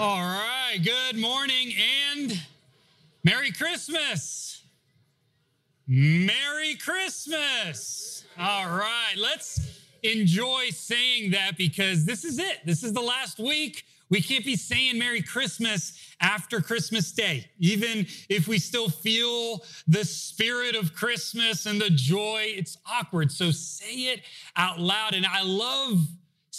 All right, good morning and Merry Christmas. Merry Christmas. All right, let's enjoy saying that because this is it. This is the last week. We can't be saying Merry Christmas after Christmas Day, even if we still feel the spirit of Christmas and the joy. It's awkward. So say it out loud. And I love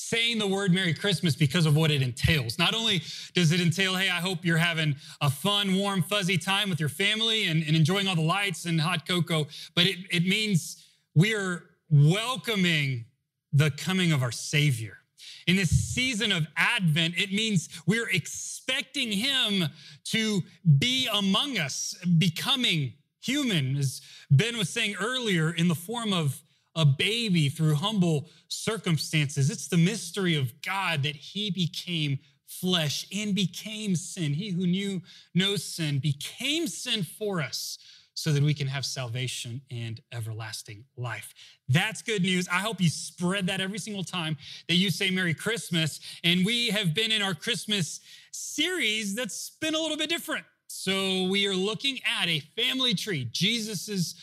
saying the word Merry Christmas because of what it entails. Not only does it entail, hey, I hope you're having a fun, warm, fuzzy time with your family and, and enjoying all the lights and hot cocoa, but it, it means we are welcoming the coming of our Savior. In this season of Advent, it means we're expecting Him to be among us, becoming human, as Ben was saying earlier, in the form of a baby through humble circumstances. It's the mystery of God that he became flesh and became sin. He who knew no sin became sin for us so that we can have salvation and everlasting life. That's good news. I hope you spread that every single time that you say Merry Christmas. And we have been in our Christmas series that's been a little bit different. So we are looking at a family tree, Jesus's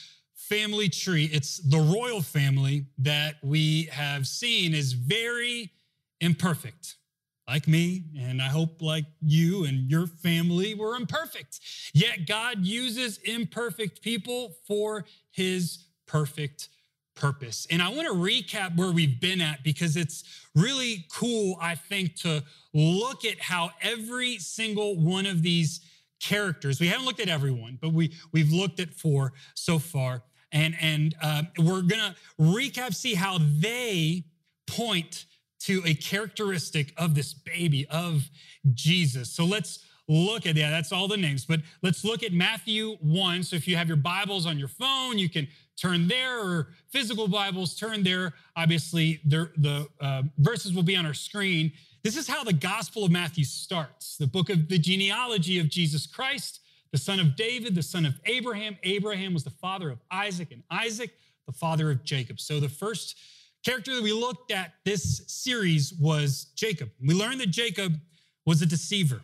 family tree. It's the royal family that we have seen is very imperfect, like me, and I hope like you and your family were imperfect. Yet God uses imperfect people for his perfect purpose. And I want to recap where we've been at because it's really cool, I think, to look at how every single one of these characters, we haven't looked at everyone, but we, we've looked at four so far and and uh, we're gonna recap, see how they point to a characteristic of this baby of Jesus. So let's look at yeah, that's all the names, but let's look at Matthew one. So if you have your Bibles on your phone, you can turn there, or physical Bibles, turn there. Obviously, the uh, verses will be on our screen. This is how the Gospel of Matthew starts the book of the genealogy of Jesus Christ the son of David, the son of Abraham. Abraham was the father of Isaac, and Isaac, the father of Jacob. So the first character that we looked at this series was Jacob. We learned that Jacob was a deceiver.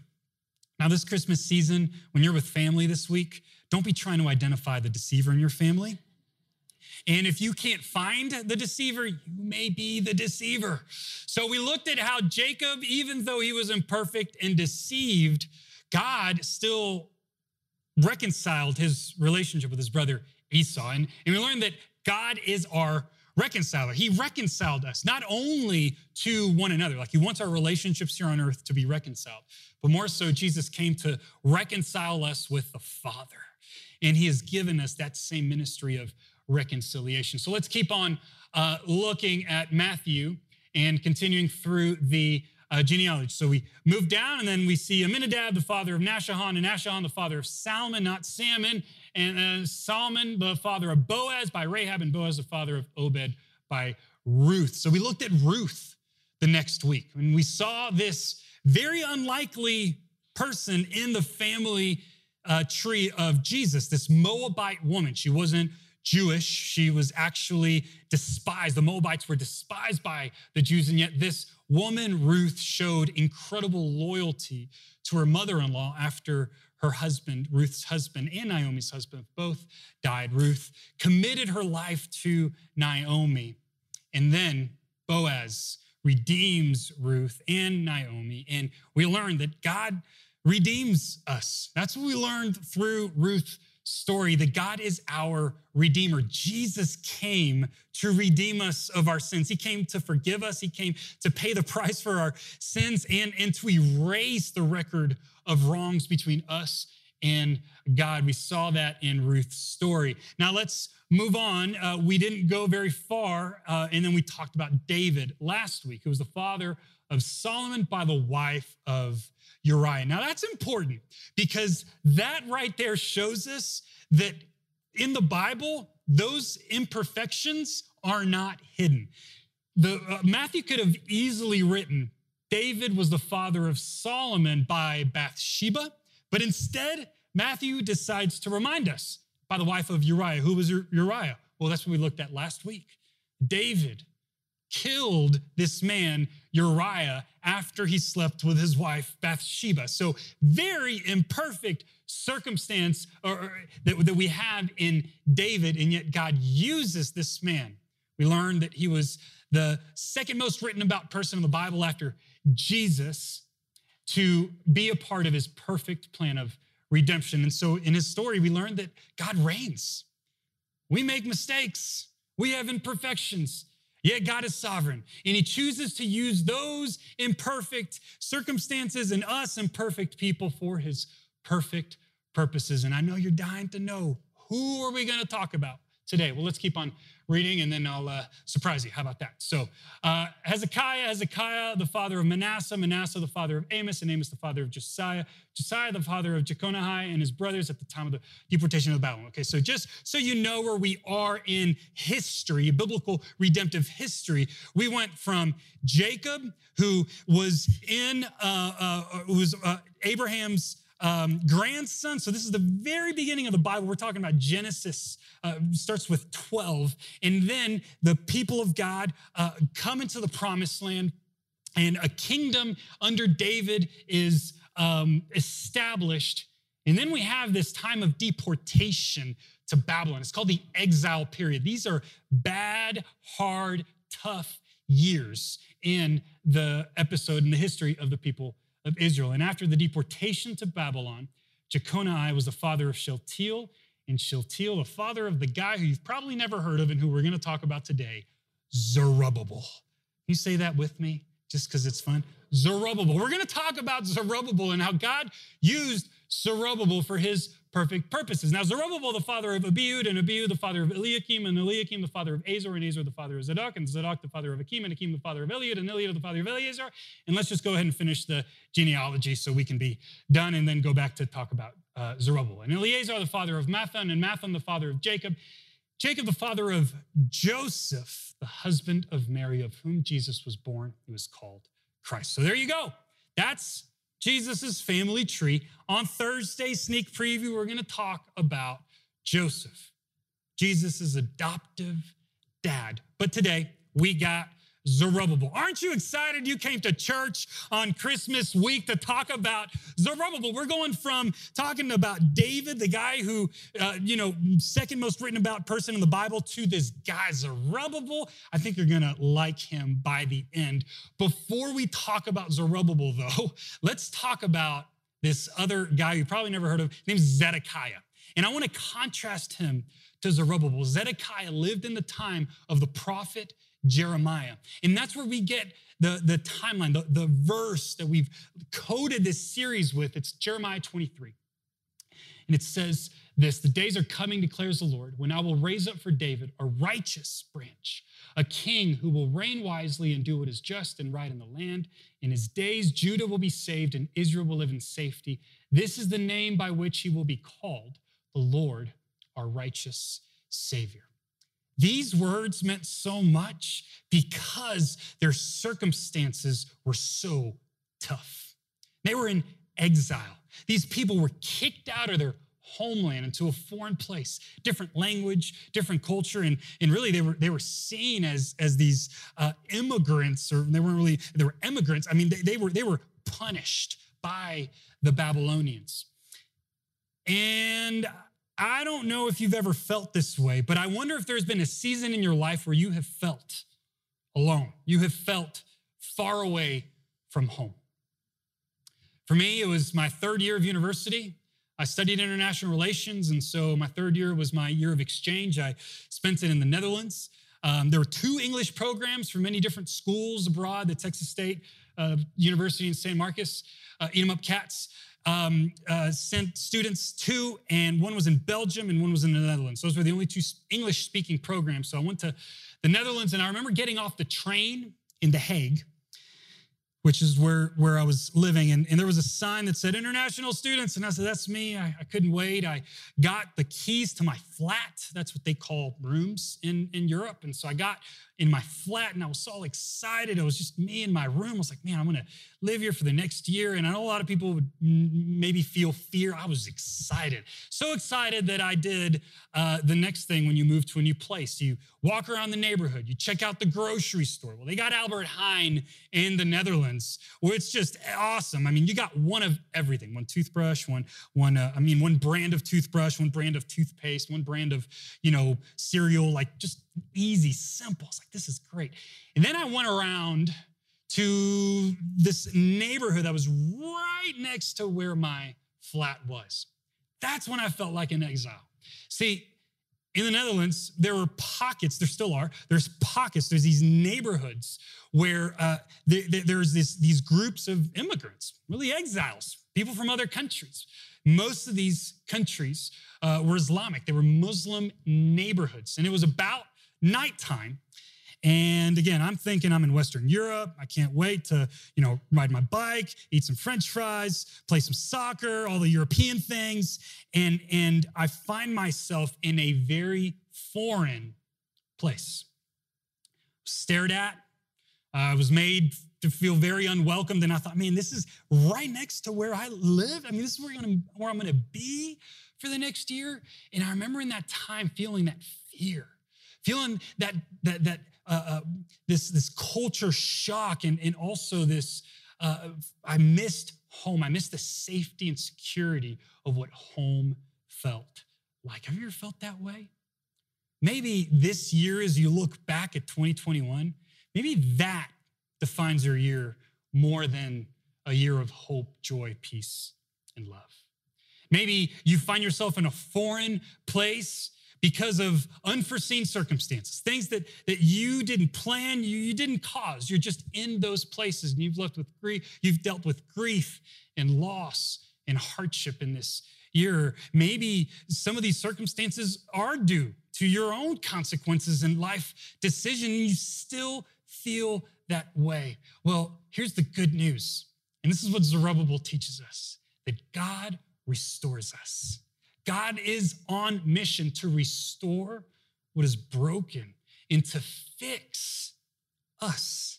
Now, this Christmas season, when you're with family this week, don't be trying to identify the deceiver in your family. And if you can't find the deceiver, you may be the deceiver. So we looked at how Jacob, even though he was imperfect and deceived, God still reconciled his relationship with his brother Esau. And, and we learned that God is our reconciler. He reconciled us not only to one another, like he wants our relationships here on earth to be reconciled, but more so, Jesus came to reconcile us with the Father. And he has given us that same ministry of reconciliation. So let's keep on uh, looking at Matthew and continuing through the uh, genealogy. So we move down and then we see Amminadab, the father of Nahshon, and Nahshon, the father of Salmon, not Salmon, and uh, Salmon, the father of Boaz by Rahab, and Boaz, the father of Obed by Ruth. So we looked at Ruth the next week and we saw this very unlikely person in the family uh, tree of Jesus, this Moabite woman. She wasn't Jewish. She was actually despised. The Moabites were despised by the Jews, and yet this woman, Ruth, showed incredible loyalty to her mother in law after her husband, Ruth's husband, and Naomi's husband both died. Ruth committed her life to Naomi. And then Boaz redeems Ruth and Naomi. And we learn that God redeems us. That's what we learned through Ruth story that God is our Redeemer. Jesus came to redeem us of our sins. He came to forgive us. He came to pay the price for our sins and, and to erase the record of wrongs between us and God. We saw that in Ruth's story. Now let's move on. Uh, we didn't go very far, uh, and then we talked about David last week, who was the father of Solomon by the wife of Uriah. Now that's important because that right there shows us that in the Bible, those imperfections are not hidden. The, uh, Matthew could have easily written David was the father of Solomon by Bathsheba, but instead, Matthew decides to remind us by the wife of Uriah. Who was Uriah? Well, that's what we looked at last week. David killed this man, Uriah, after he slept with his wife, Bathsheba. So, very imperfect circumstance or, or, that, that we have in David, and yet God uses this man. We learn that he was the second most written about person in the Bible after Jesus to be a part of his perfect plan of redemption. And so in his story, we learn that God reigns. We make mistakes, we have imperfections. Yet God is sovereign, and He chooses to use those imperfect circumstances and us imperfect people for His perfect purposes. And I know you're dying to know who are we going to talk about today? Well, let's keep on reading and then I'll uh, surprise you. How about that? So, uh, Hezekiah, Hezekiah, the father of Manasseh, Manasseh, the father of Amos, and Amos, the father of Josiah, Josiah, the father of Jeconiah and his brothers at the time of the deportation of Babylon. Okay, so just so you know where we are in history, biblical redemptive history, we went from Jacob, who was in, uh, uh was uh, Abraham's um, grandson. So this is the very beginning of the Bible. We're talking about Genesis, uh, starts with 12. And then the people of God uh, come into the promised land, and a kingdom under David is um, established. And then we have this time of deportation to Babylon. It's called the exile period. These are bad, hard, tough years in the episode in the history of the people of Israel. And after the deportation to Babylon, Jeconiah was the father of Shealtiel, and Shealtiel, the father of the guy who you've probably never heard of and who we're going to talk about today, Zerubbabel. You say that with me just because it's fun? Zerubbabel. We're going to talk about Zerubbabel and how God used Zerubbabel for his perfect purposes. Now, Zerubbabel, the father of Abiud, and Abiud, the father of Eliakim, and Eliakim, the father of Azor, and Azor, the father of Zadok, and Zadok, the father of Akim, and Akim, the father of Eliud, and Eliud, the father of Eleazar. And let's just go ahead and finish the genealogy so we can be done and then go back to talk about uh, Zerubbabel. And Eleazar, the father of Matthan, and Matthan, the father of Jacob. Jacob, the father of Joseph, the husband of Mary, of whom Jesus was born, He was called Christ. So there you go. That's Jesus' family tree. On Thursday, sneak preview, we're going to talk about Joseph, Jesus' adoptive dad. But today, we got Zerubbabel. Aren't you excited you came to church on Christmas week to talk about Zerubbabel? We're going from talking about David, the guy who, uh, you know, second most written about person in the Bible, to this guy, Zerubbabel. I think you're going to like him by the end. Before we talk about Zerubbabel, though, let's talk about this other guy you probably never heard of. His name's Zedekiah. And I want to contrast him to Zerubbabel. Zedekiah lived in the time of the prophet Jeremiah. And that's where we get the, the timeline, the, the verse that we've coded this series with. It's Jeremiah 23. And it says this The days are coming, declares the Lord, when I will raise up for David a righteous branch, a king who will reign wisely and do what is just and right in the land. In his days, Judah will be saved and Israel will live in safety. This is the name by which he will be called, the Lord, our righteous Savior. These words meant so much because their circumstances were so tough. They were in exile. These people were kicked out of their homeland into a foreign place, different language, different culture, and, and really they were they were seen as as these uh, immigrants, or they weren't really they were immigrants. I mean, they, they were they were punished by the Babylonians. And I don't know if you've ever felt this way, but I wonder if there's been a season in your life where you have felt alone. You have felt far away from home. For me, it was my third year of university. I studied international relations, and so my third year was my year of exchange. I spent it in the Netherlands. Um, there were two English programs for many different schools abroad the Texas State uh, University in San Marcos, uh, Eat 'em Up Cats um, uh, sent students to, and one was in Belgium and one was in the Netherlands. Those were the only two English speaking programs. So I went to the Netherlands, and I remember getting off the train in The Hague, which is where, where I was living. And, and there was a sign that said international students. And I said, that's me. I, I couldn't wait. I got the keys to my flat. That's what they call rooms in, in Europe. And so I got in my flat and I was all excited. It was just me in my room. I was like, man, I'm going to live here for the next year. And I know a lot of people would maybe feel fear. I was excited. So excited that I did uh, the next thing when you move to a new place. You walk around the neighborhood, you check out the grocery store. Well, they got Albert Heijn in the Netherlands, where it's just awesome. I mean, you got one of everything one toothbrush, one, one uh, I mean, one brand of toothbrush, one brand of toothpaste, one brand of, you know, cereal, like just easy, simple. It's like, this is great. And then I went around to this neighborhood that was right next to where my flat was. That's when I felt like an exile. See, in the Netherlands, there were pockets, there still are, there's pockets, there's these neighborhoods where uh, there, there's this, these groups of immigrants, really exiles, people from other countries. Most of these countries uh, were Islamic, they were Muslim neighborhoods. And it was about nighttime. And again, I'm thinking I'm in Western Europe. I can't wait to, you know, ride my bike, eat some French fries, play some soccer, all the European things. And, and I find myself in a very foreign place. Stared at, I was made to feel very unwelcomed. And I thought, man, this is right next to where I live. I mean, this is where, gonna, where I'm going to be for the next year. And I remember in that time feeling that fear, feeling that, that, that uh, uh, this, this culture shock and, and also this, uh, I missed home. I missed the safety and security of what home felt like. Have you ever felt that way? Maybe this year, as you look back at 2021, maybe that defines your year more than a year of hope, joy, peace, and love. Maybe you find yourself in a foreign place because of unforeseen circumstances, things that, that you didn't plan, you, you didn't cause. You're just in those places and you've left with grief, you've dealt with grief and loss and hardship in this year. Maybe some of these circumstances are due to your own consequences and life decision, you still feel that way. Well, here's the good news. And this is what Zerubbabel teaches us that God restores us. God is on mission to restore what is broken and to fix us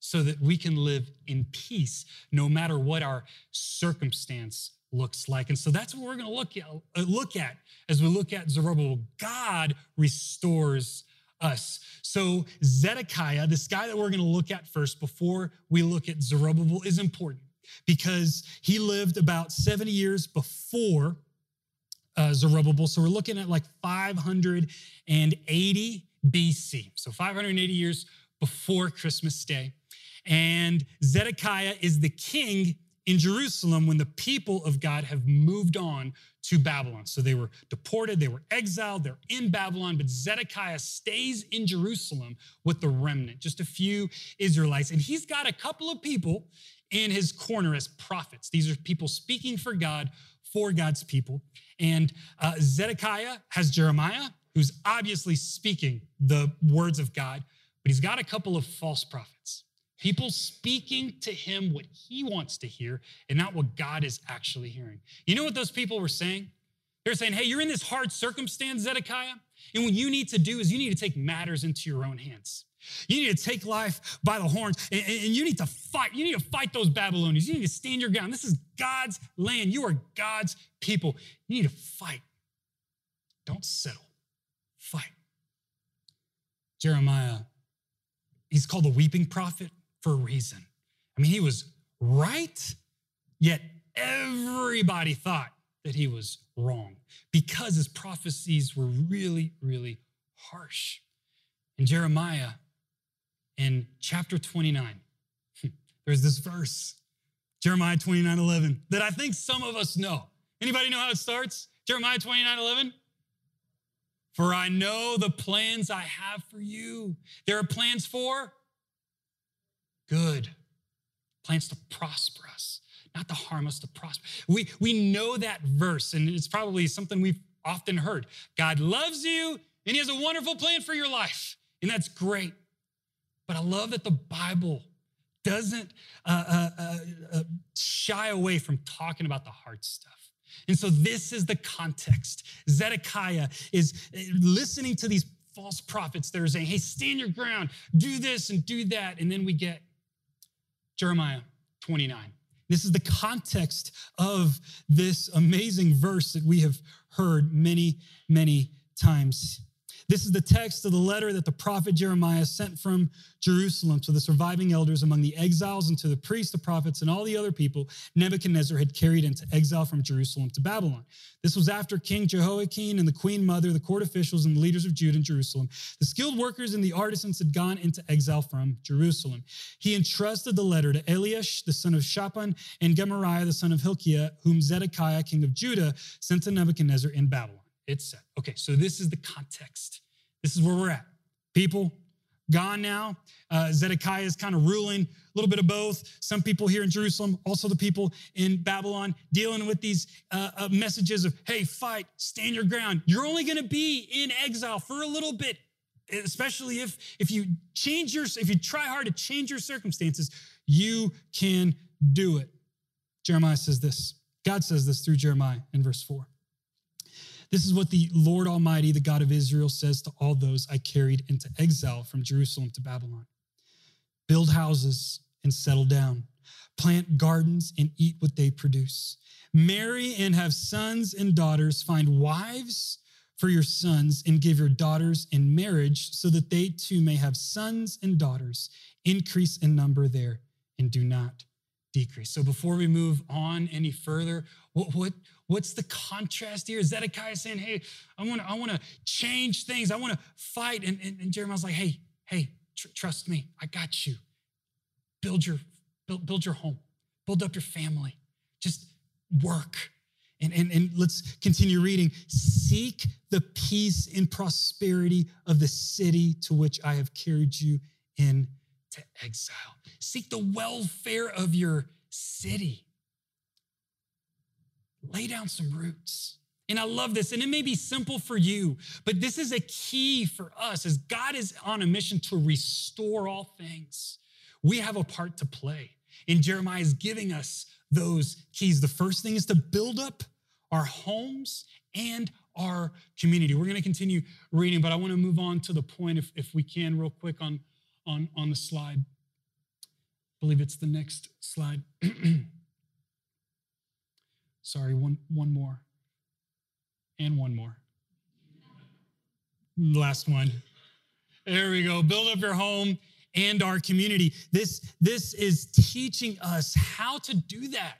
so that we can live in peace no matter what our circumstance looks like. And so that's what we're going to look at, uh, look at as we look at Zerubbabel. God restores us. So Zedekiah, this guy that we're going to look at first before we look at Zerubbabel, is important because he lived about 70 years before uh, Zerubbabel. So we're looking at like 580 BC. So 580 years before Christmas Day. And Zedekiah is the king in Jerusalem when the people of God have moved on to Babylon. So they were deported, they were exiled, they're in Babylon, but Zedekiah stays in Jerusalem with the remnant, just a few Israelites. And he's got a couple of people in his corner as prophets. These are people speaking for God, for God's people. And uh, Zedekiah has Jeremiah, who's obviously speaking the words of God, but he's got a couple of false prophets. People speaking to him what he wants to hear and not what God is actually hearing. You know what those people were saying? They're saying, hey, you're in this hard circumstance, Zedekiah, and what you need to do is you need to take matters into your own hands. You need to take life by the horns and, and, you need to fight. You need to fight those Babylonians. You need to stand your ground. This is God's land. You are God's people. You need to fight. Don't settle. Fight. Jeremiah, he's called the weeping prophet for a reason. I mean, he was right, yet everybody thought that he was wrong because his prophecies were really, really harsh. And Jeremiah, in chapter 29, there's this verse, Jeremiah 29 11, that I think some of us know. Anybody know how it starts? Jeremiah 29 11? For I know the plans I have for you. There are plans for good, plans to prosper us, not to harm us, to prosper. We, we know that verse, and it's probably something we've often heard. God loves you, and He has a wonderful plan for your life, and that's great. But I love that the Bible doesn't uh, uh, uh, uh, shy away from talking about the hard stuff. And so this is the context. Zedekiah is uh, listening to these false prophets that are saying, hey, stand your ground, do this and do that. And then we get Jeremiah 29. This is the context of this amazing verse that we have heard many, many times. This is the text of the letter that the prophet Jeremiah sent from Jerusalem to the surviving elders among the exiles and to the priests, the prophets, and all the other people Nebuchadnezzar had carried into exile from Jerusalem to Babylon. This was after King Jehoiakim and the queen mother, the court officials, and the leaders of Judah and Jerusalem. The skilled workers and the artisans had gone into exile from Jerusalem. He entrusted the letter to Eliash, the son of Shaphan, and Gemariah, the son of Hilkiah, whom Zedekiah, king of Judah, sent to Nebuchadnezzar in Babylon. It's set. Okay, so this is the context. This is where we're at. People gone now. Uh, Zedekiah is kind of ruling a little bit of both. Some people here in Jerusalem, also the people in Babylon, dealing with these uh, uh, messages of, hey, fight, stand your ground. You're only going to be in exile for a little bit, especially if, if you change your, if you try hard to change your circumstances, you can do it. Jeremiah says this. God says this through Jeremiah in verse 4. This is what the Lord Almighty, the God of Israel, says to all those I carried into exile from Jerusalem to Babylon Build houses and settle down, plant gardens and eat what they produce. Marry and have sons and daughters, find wives for your sons and give your daughters in marriage so that they too may have sons and daughters. Increase in number there and do not decrease. So before we move on any further, what, what, what's the contrast here? Zedekiah saying, hey, I want to I wanna change things. I want to fight. And, and, and, Jeremiah's like, hey, hey, tr- trust me. I got you. Build your, build, build your home. Build up your family. Just work. And, and, and let's continue reading. Seek the peace and prosperity of the city to which I have carried you into exile. Seek the welfare of your city. Lay down some roots. And I love this. And it may be simple for you, but this is a key for us as God is on a mission to restore all things. We have a part to play. And Jeremiah is giving us those keys. The first thing is to build up our homes and our community. We're going to continue reading, but I want to move on to the point, if, if we can, real quick on, on, on the slide. I believe it's the next slide. Sorry, one, one more. And one more. Last one. There we go. Build up your home and our community. This, this is teaching us how to do that.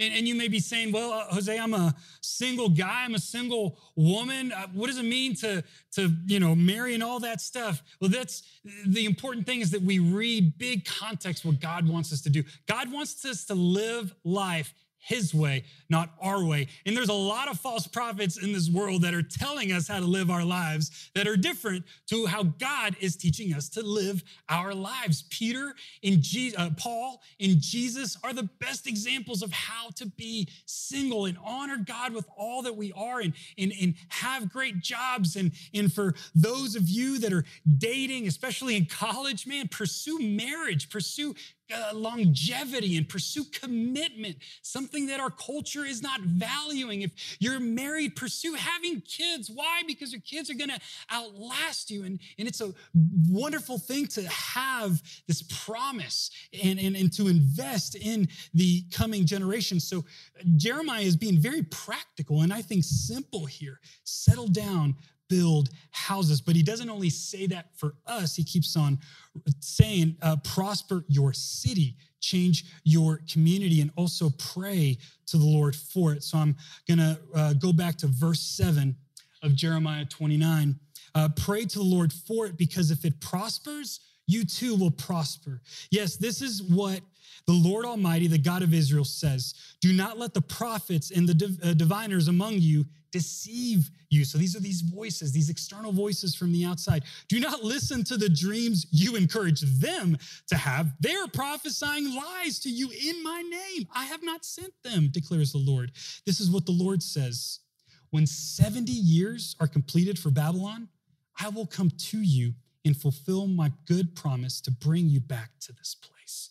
And, and you may be saying, well, uh, Jose, I'm a single guy. I'm a single woman. Uh, what does it mean to, to, you know, marry and all that stuff? Well, that's the important thing is that we read big context what God wants us to do. God wants us to live life his way, not our way. And there's a lot of false prophets in this world that are telling us how to live our lives that are different to how God is teaching us to live our lives. Peter and Je- uh, Paul and Jesus are the best examples of how to be single and honor God with all that we are and, and, and have great jobs. And, and for those of you that are dating, especially in college, man, pursue marriage, pursue Uh, longevity and pursue commitment, something that our culture is not valuing. If you're married, pursue having kids. Why? Because your kids are going to outlast you. And, and it's a wonderful thing to have this promise and, and, and to invest in the coming generation. So uh, Jeremiah is being very practical and I think simple here. Settle down, build houses. But he doesn't only say that for us, he keeps on saying, uh, prosper your city, change your community, and also pray to the Lord for it. So I'm going to uh, go back to verse 7 of Jeremiah 29. Uh, pray to the Lord for it because if it prospers, you too will prosper. Yes, this is what the Lord Almighty, the God of Israel, says Do not let the prophets and the div- uh, diviners among you deceive you. So these are these voices, these external voices from the outside. Do not listen to the dreams you encourage them to have. They are prophesying lies to you in my name. I have not sent them, declares the Lord. This is what the Lord says When 70 years are completed for Babylon, I will come to you and fulfill my good promise to bring you back to this place.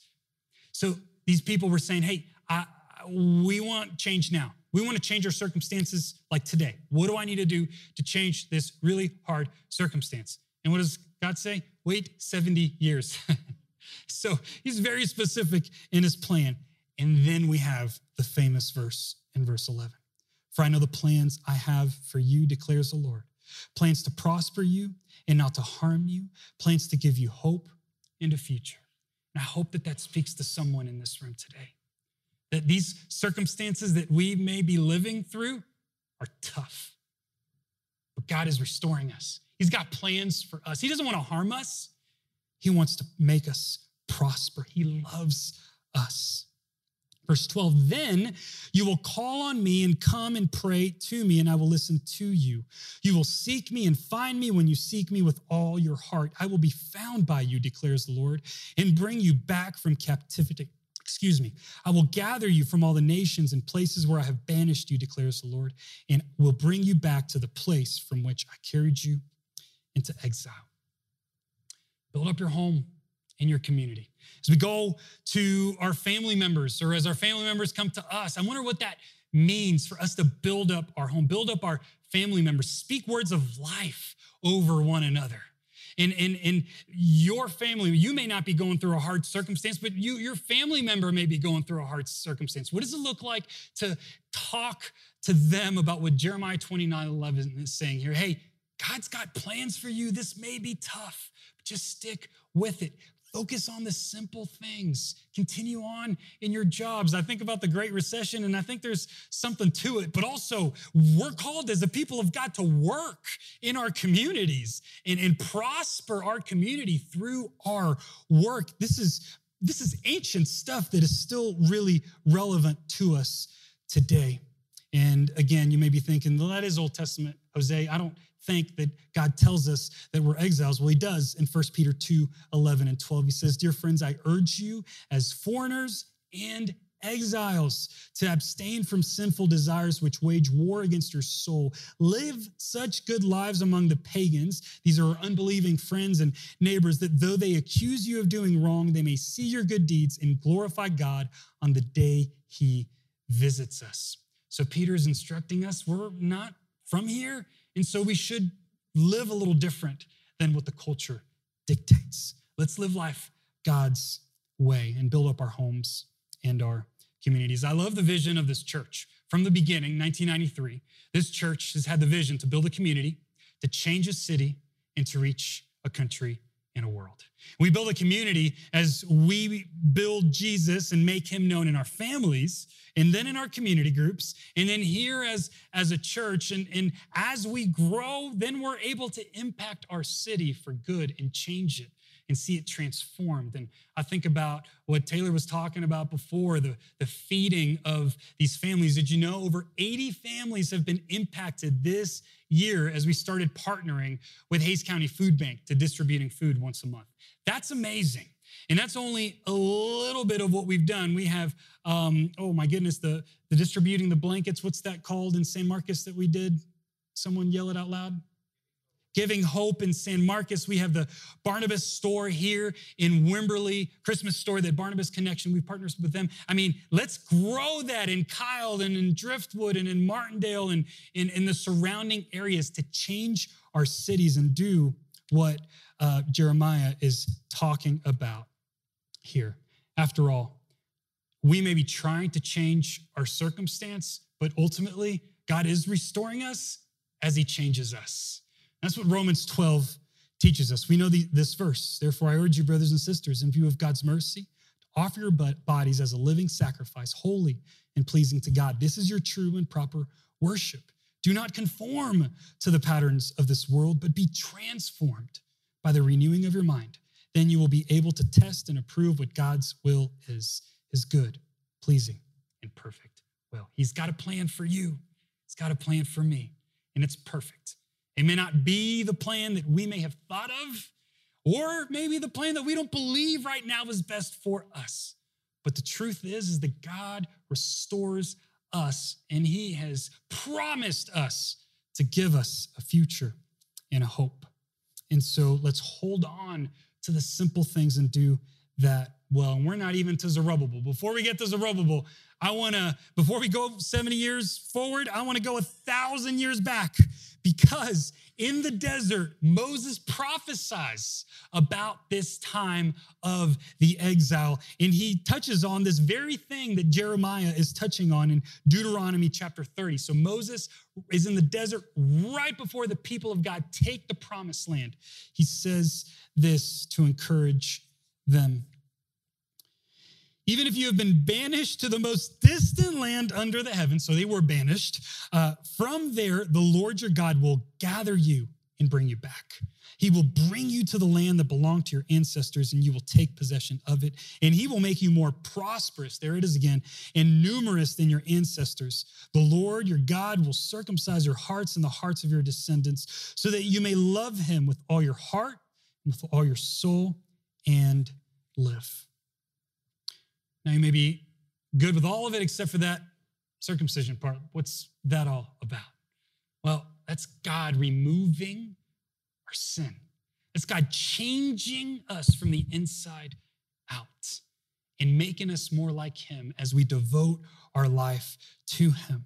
So these people were saying, hey, I, we want change now. We want to change our circumstances like today. What do I need to do to change this really hard circumstance? And what does God say? Wait 70 years. so he's very specific in his plan. And then we have the famous verse in verse 11 For I know the plans I have for you, declares the Lord plans to prosper you and not to harm you, plans to give you hope and a future. And I hope that that speaks to someone in this room today. That these circumstances that we may be living through are tough, but God is restoring us. He's got plans for us. He doesn't want to harm us, He wants to make us prosper. He loves us. Verse 12, then you will call on me and come and pray to me, and I will listen to you. You will seek me and find me when you seek me with all your heart. I will be found by you, declares the Lord, and bring you back from captivity. Excuse me. I will gather you from all the nations and places where I have banished you, declares the Lord, and will bring you back to the place from which I carried you into exile. Build up your home in your community. As we go to our family members or as our family members come to us, I wonder what that means for us to build up our home, build up our family members, speak words of life over one another. In, in, in your family, you may not be going through a hard circumstance, but you, your family member may be going through a hard circumstance. What does it look like to talk to them about what Jeremiah 29 11 is saying here? Hey, God's got plans for you. This may be tough, but just stick with it. Focus on the simple things. Continue on in your jobs. I think about the Great Recession, and I think there's something to it, but also we're called as a people of God to work in our communities and, and prosper our community through our work. This is, this is ancient stuff that is still really relevant to us today. And again, you may be thinking, well, that is Old Testament, Jose. I don't think that God tells us that we're exiles. Well, he does in 1 Peter 2 11 and 12. He says, Dear friends, I urge you as foreigners and exiles to abstain from sinful desires which wage war against your soul. Live such good lives among the pagans. These are unbelieving friends and neighbors that though they accuse you of doing wrong, they may see your good deeds and glorify God on the day he visits us. So Peter is instructing us we're not from here and so we should live a little different than what the culture dictates. Let's live life God's way and build up our homes and our communities. I love the vision of this church. From the beginning, 1993, this church has had the vision to build a community, to change a city, and to reach a country world. We build a community as we build Jesus and make him known in our families and then in our community groups and then here as, as a church. And, and as we grow, then we're able to impact our city for good and change it and see it transformed. And I think about what Taylor was talking about before the, the feeding of these families. Did you know over 80 families have been impacted this year as we started partnering with Hays County Food Bank to distributing food once a month? That's amazing. And that's only a little bit of what we've done. We have, um, oh my goodness, the, the distributing the blankets. What's that called in San Marcos that we did? Someone yell it out loud. Giving Hope in San Marcos. We have the Barnabas store here in Wimberley, Christmas store, that Barnabas Connection. We partner with them. I mean, let's grow that in Kyle and in Driftwood and in Martindale and in, in the surrounding areas to change our cities and do what uh, Jeremiah is talking about here. After all, we may be trying to change our circumstance, but ultimately, God is restoring us as He changes us. That's what Romans 12 teaches us. We know the, this verse. Therefore, I urge you, brothers and sisters, in view of God's mercy, to offer your bodies as a living sacrifice, holy and pleasing to God. This is your true and proper worship. Do not conform to the patterns of this world, but be transformed by the renewing of your mind. Then you will be able to test and approve what God's will is, his good, pleasing, and perfect will. He's got a plan for you. He's got a plan for me, and it's perfect. It may not be the plan that we may have thought of, or maybe the plan that we don't believe right now is best for us. But the truth is, is that God restores us, and He has promised us to give us a future and a hope. And so let's hold on to the simple things and do that well. And we're not even to Zerubbabel. Before we get to Zerubbabel, I want to, before we go 70 years forward, I want to go a thousand years back because in the desert, Moses prophesies about this time of the exile. And he touches on this very thing that Jeremiah is touching on in Deuteronomy chapter 30. So Moses is in the desert right before the people of God take the promised land. He says this to encourage them. Even if you have been banished to the most distant land under the heavens, so they were banished, uh, from there the Lord your God will gather you and bring you back. He will bring you to the land that belonged to your ancestors, and you will take possession of it. And he will make you more prosperous, there it is again, and numerous than your ancestors. The Lord your God will circumcise your hearts and the hearts of your descendants, so that you may love him with all your heart, and with all your soul, and live. Now, you may be good with all of it except for that circumcision part. What's that all about? Well, that's God removing our sin. It's God changing us from the inside out and making us more like Him as we devote our life to Him,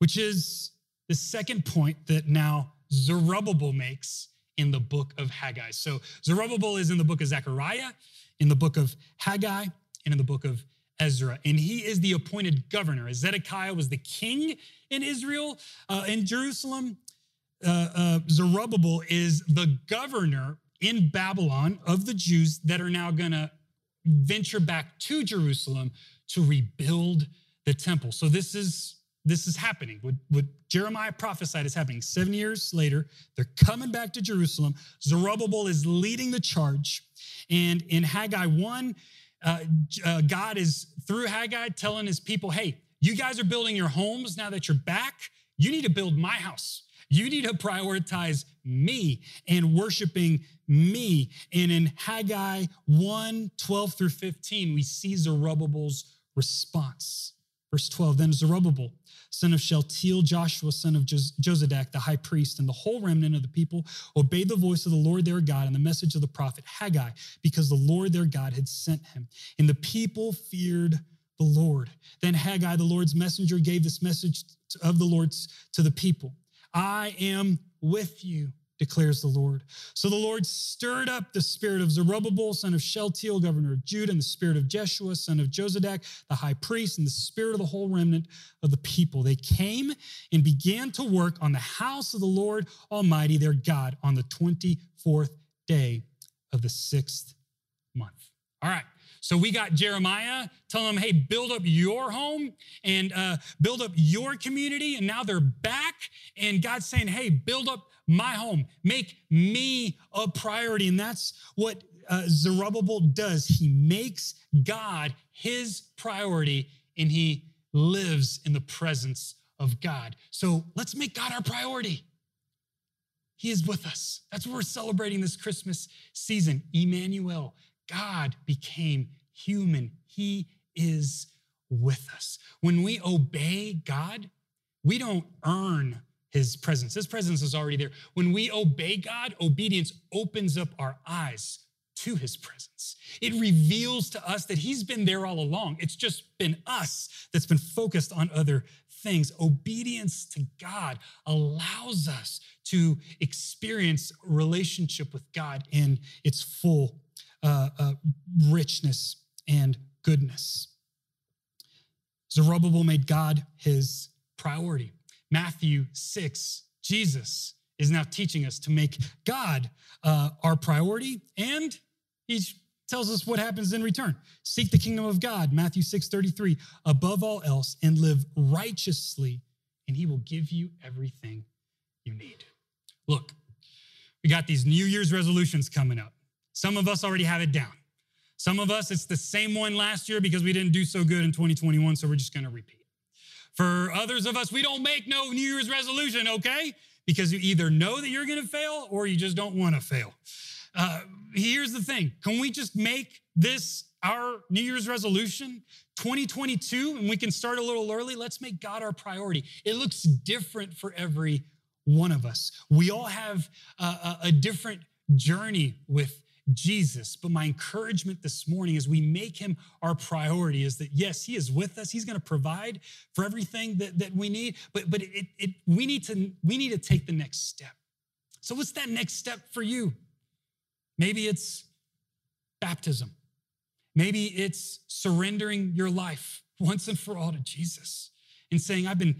which is the second point that now Zerubbabel makes in the book of Haggai. So Zerubbabel is in the book of Zechariah, in the book of Haggai, and in the book of Ezra. And he is the appointed governor. As Zedekiah was the king in Israel, uh, in Jerusalem, uh, uh, Zerubbabel is the governor in Babylon of the Jews that are now going to venture back to Jerusalem to rebuild the temple. So this is this is happening. What, what Jeremiah prophesied is happening. Seven years later, they're coming back to Jerusalem. Zerubbabel is leading the charge. And in Haggai 1, uh, uh, God is through Haggai telling his people, hey, you guys are building your homes now that you're back. You need to build my house. You need to prioritize me and worshiping me. And in Haggai 1 12 through 15, we see Zerubbabel's response. Verse 12 Then Zerubbabel, son of Shealtiel, Joshua, son of Jozadak, the high priest, and the whole remnant of the people obeyed the voice of the Lord their God and the message of the prophet Haggai, because the Lord their God had sent him. And the people feared the Lord. Then Haggai, the Lord's messenger, gave this message of the Lord to the people I am with you declares the Lord. So the Lord stirred up the spirit of Zerubbabel, son of Shealtiel, governor of Judah, and the spirit of Jeshua, son of Jozadak, the high priest, and the spirit of the whole remnant of the people. They came and began to work on the house of the Lord Almighty, their God, on the 24th day of the sixth month. All right. So we got Jeremiah telling them, hey, build up your home and uh, build up your community. And now they're back. And God's saying, hey, build up my home, make me a priority. And that's what uh, Zerubbabel does. He makes God his priority and he lives in the presence of God. So let's make God our priority. He is with us. That's what we're celebrating this Christmas season. Emmanuel, God became human. He is with us. When we obey God, we don't earn his presence. His presence is already there. When we obey God, obedience opens up our eyes to his presence. It reveals to us that he's been there all along. It's just been us that's been focused on other things. Obedience to God allows us to experience relationship with God in its full uh, uh, richness and goodness. Zerubbabel made God his priority. Matthew 6, Jesus is now teaching us to make God uh, our priority, and he tells us what happens in return. Seek the kingdom of God, Matthew 6, 33, above all else, and live righteously, and he will give you everything you need. Look, we got these New Year's resolutions coming up. Some of us already have it down. Some of us, it's the same one last year because we didn't do so good in 2021, so we're just gonna repeat. For others of us, we don't make no New Year's resolution, okay? Because you either know that you're gonna fail or you just don't wanna fail. Uh, here's the thing can we just make this our New Year's resolution 2022 and we can start a little early? Let's make God our priority. It looks different for every one of us. We all have a, a different journey with Jesus. But my encouragement this morning as we make him our priority is that yes, he is with us. He's going to provide for everything that, that we need, but, but it, it, we, need to, we need to take the next step. So, what's that next step for you? Maybe it's baptism. Maybe it's surrendering your life once and for all to Jesus and saying, I've been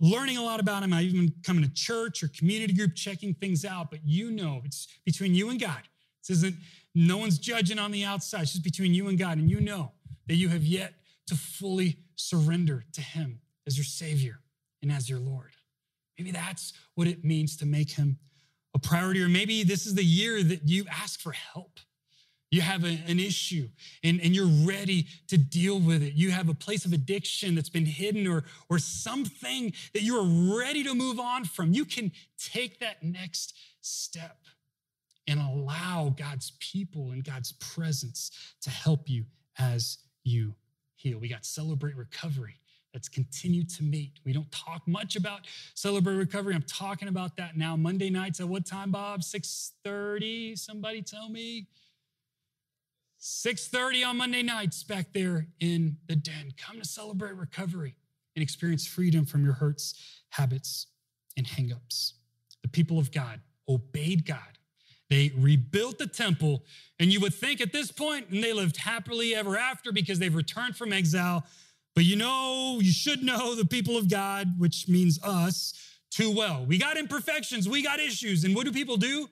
learning a lot about him. I've even been coming to church or community group, checking things out, but you know, it's between you and God. This isn't, no one's judging on the outside. It's just between you and God. And you know that you have yet to fully surrender to him as your Savior and as your Lord. Maybe that's what it means to make him a priority. Or maybe this is the year that you ask for help. You have a, an issue and, and you're ready to deal with it. You have a place of addiction that's been hidden or, or something that you are ready to move on from. You can take that next step and allow God's people and God's presence to help you as you heal. We got Celebrate Recovery Let's continue to meet. We don't talk much about Celebrate Recovery. I'm talking about that now. Monday nights at what time, Bob? 6:30? Somebody tell me. 6:30 on Monday nights back there in the den. Come to celebrate recovery and experience freedom from your hurts, habits, and hangups. The people of God obeyed God. They rebuilt the temple, and you would think at this point, and they lived happily ever after because they've returned from exile. But you know, you should know the people of God, which means us, too well. We got imperfections, we got issues. And what do people do?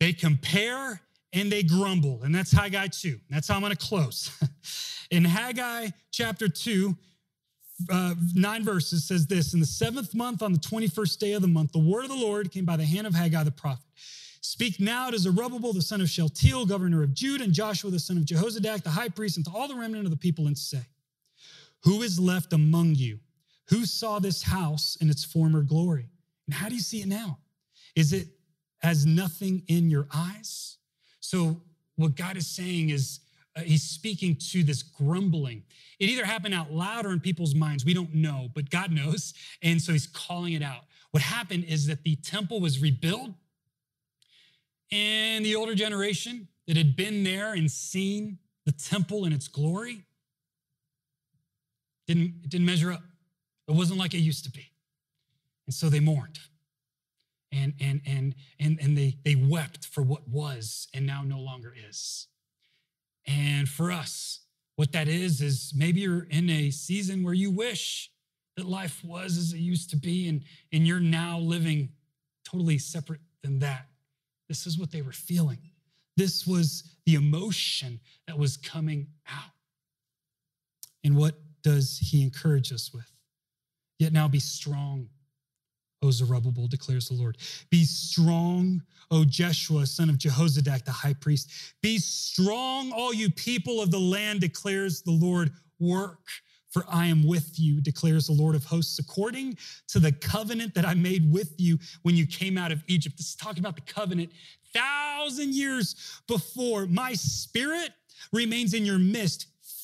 They compare and they grumble. And that's Haggai 2. That's how I'm going to close. In Haggai chapter 2, uh, nine verses says this In the seventh month, on the 21st day of the month, the word of the Lord came by the hand of Haggai the prophet. Speak now to Zerubbabel, the son of Shealtiel, governor of Judah, and Joshua, the son of Jehozadak, the high priest, and to all the remnant of the people, and say, Who is left among you? Who saw this house in its former glory? And how do you see it now? Is it as nothing in your eyes? So, what God is saying is, uh, He's speaking to this grumbling. It either happened out loud or in people's minds. We don't know, but God knows. And so He's calling it out. What happened is that the temple was rebuilt, and the older generation that had been there and seen the temple in its glory didn't, it didn't measure up. It wasn't like it used to be. And so they mourned and and and and and they they wept for what was and now no longer is and for us what that is is maybe you're in a season where you wish that life was as it used to be and and you're now living totally separate than that this is what they were feeling this was the emotion that was coming out and what does he encourage us with yet now be strong O Zerubbabel, declares the Lord. Be strong, O Jeshua, son of Jehozadak, the high priest. Be strong, all you people of the land, declares the Lord. Work, for I am with you, declares the Lord of hosts, according to the covenant that I made with you when you came out of Egypt. This is talking about the covenant thousand years before. My spirit remains in your midst.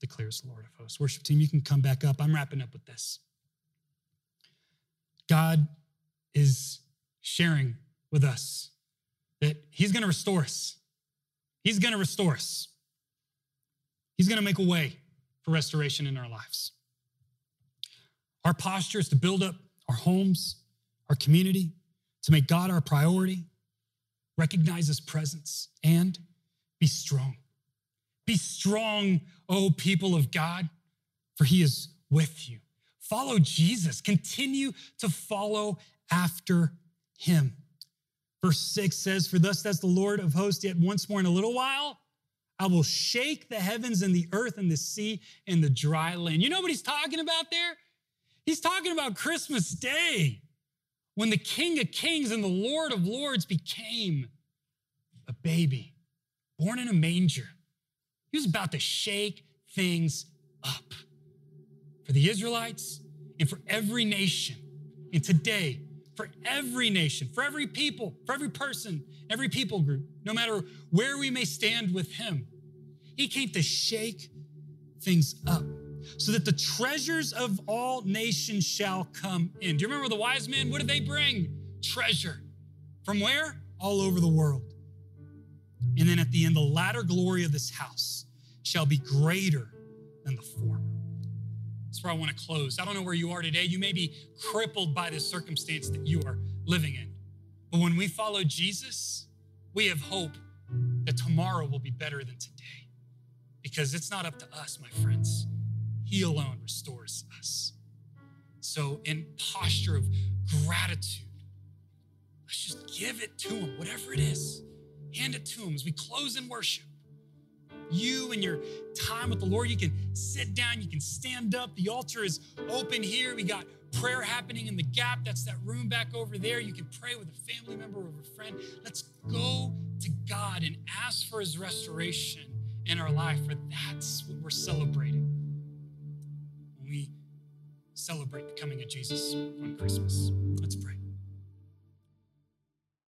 declares the Lord of hosts. Worship team, you can come back up. I'm wrapping up with this. God is sharing with us that He's going to restore us. He's going to restore us. He's going to make a way for restoration in our lives. Our posture is to build up our homes, our community, to make God our priority, recognize His presence, and be strong. Be strong, O people of God, for he is with you. Follow Jesus. Continue to follow after him. Verse 6 says, For thus says the Lord of hosts, yet once more in a little while, I will shake the heavens and the earth and the sea and the dry land. You know what he's talking about there? He's talking about Christmas Day when the King of Kings and the Lord of Lords became a baby born in a manger He was about to shake things up for the Israelites and for every nation. And today, for every nation, for every people, for every person, every people group, no matter where we may stand with Him, He came to shake things up so that the treasures of all nations shall come in. Do you remember the wise men? What did they bring? Treasure. From where? All over the world. And then at the end, the latter glory of this house shall be greater than the former. That's where I want to close. I don't know where you are today. You may be crippled by the circumstance that you are living in. But when we follow Jesus, we have hope that tomorrow will be better than today. Because it's not up to us, my friends. He alone restores us. So, in posture of gratitude, let's just give it to Him, whatever it is. Hand it to Him as we close in worship. You and your time with the Lord, you can sit down, you can stand up. The altar is open here. We got prayer happening in the gap. That's that room back over there. You can pray with a family member or a friend. Let's go to God and ask for His restoration in our life, for that's what we're celebrating we celebrate the coming of Jesus on Christmas. Let's pray.